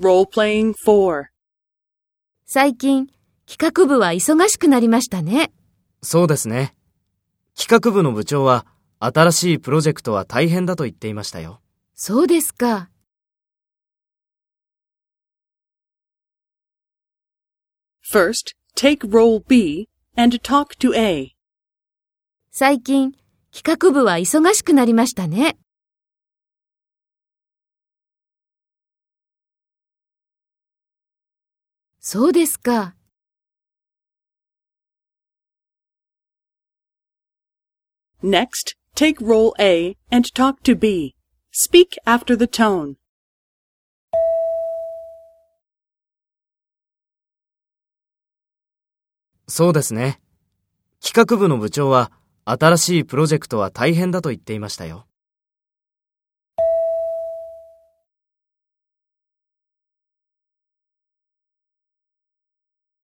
Role-playing 4. 最近、企画部は忙しくなりましたね。そうですね。企画部の部長は、新しいプロジェクトは大変だと言っていましたよ。そうですか。First, take role B and talk to A. 最近、企画部は忙しくなりましたね。そうですか。Next, take role A and talk to B. Speak after the tone. そうですね。企画部の部長は、新しいプロジェクトは大変だと言っていましたよ。